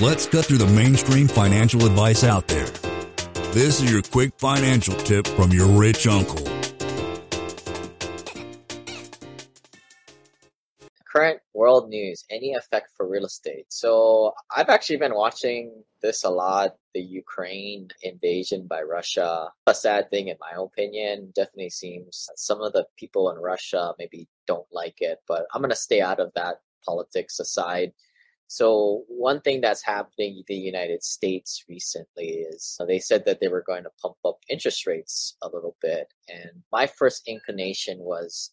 Let's cut through the mainstream financial advice out there. This is your quick financial tip from your rich uncle. Current world news, any effect for real estate? So I've actually been watching this a lot. The Ukraine invasion by Russia. A sad thing, in my opinion. Definitely seems some of the people in Russia maybe don't like it, but I'm going to stay out of that politics aside. So one thing that's happening in the United States recently is uh, they said that they were going to pump up interest rates a little bit. And my first inclination was,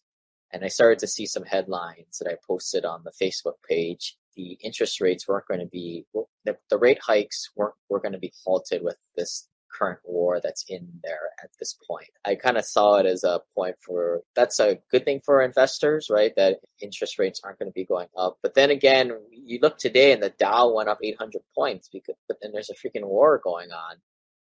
and I started to see some headlines that I posted on the Facebook page. The interest rates weren't going to be the, the rate hikes weren't were going to be halted with this current war that's in there at this point. I kind of saw it as a point for that's a good thing for investors, right? That interest rates aren't going to be going up. But then again, you look today and the Dow went up 800 points because but then there's a freaking war going on.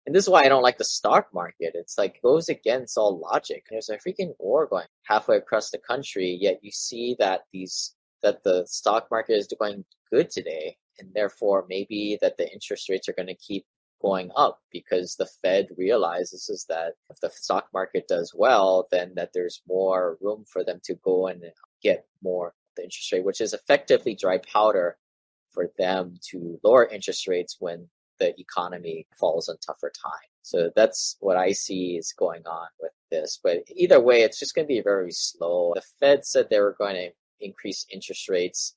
And this is why I don't like the stock market. It's like goes against all logic. There's a freaking war going halfway across the country, yet you see that these that the stock market is going good today and therefore maybe that the interest rates are going to keep going up because the Fed realizes is that if the stock market does well, then that there's more room for them to go and get more the interest rate, which is effectively dry powder for them to lower interest rates when the economy falls on tougher times. So that's what I see is going on with this. But either way, it's just going to be very slow. The Fed said they were going to increase interest rates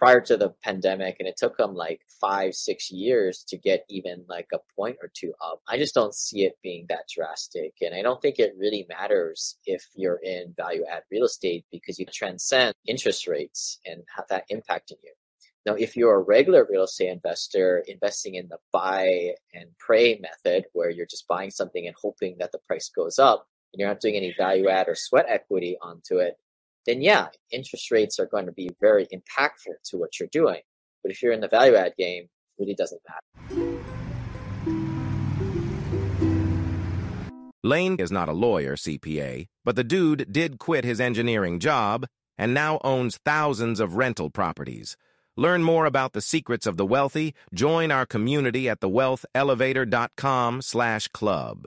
prior to the pandemic and it took them like five six years to get even like a point or two up. I just don't see it being that drastic and i don't think it really matters if you're in value add real estate because you transcend interest rates and have that impacting you. Now if you're a regular real estate investor investing in the buy and pray method where you're just buying something and hoping that the price goes up and you're not doing any value add or sweat equity onto it then yeah, interest rates are going to be very impactful to what you're doing. But if you're in the value add game, it really doesn't matter. Lane is not a lawyer, CPA, but the dude did quit his engineering job and now owns thousands of rental properties. Learn more about the secrets of the wealthy. Join our community at thewealthelevator.com slash club.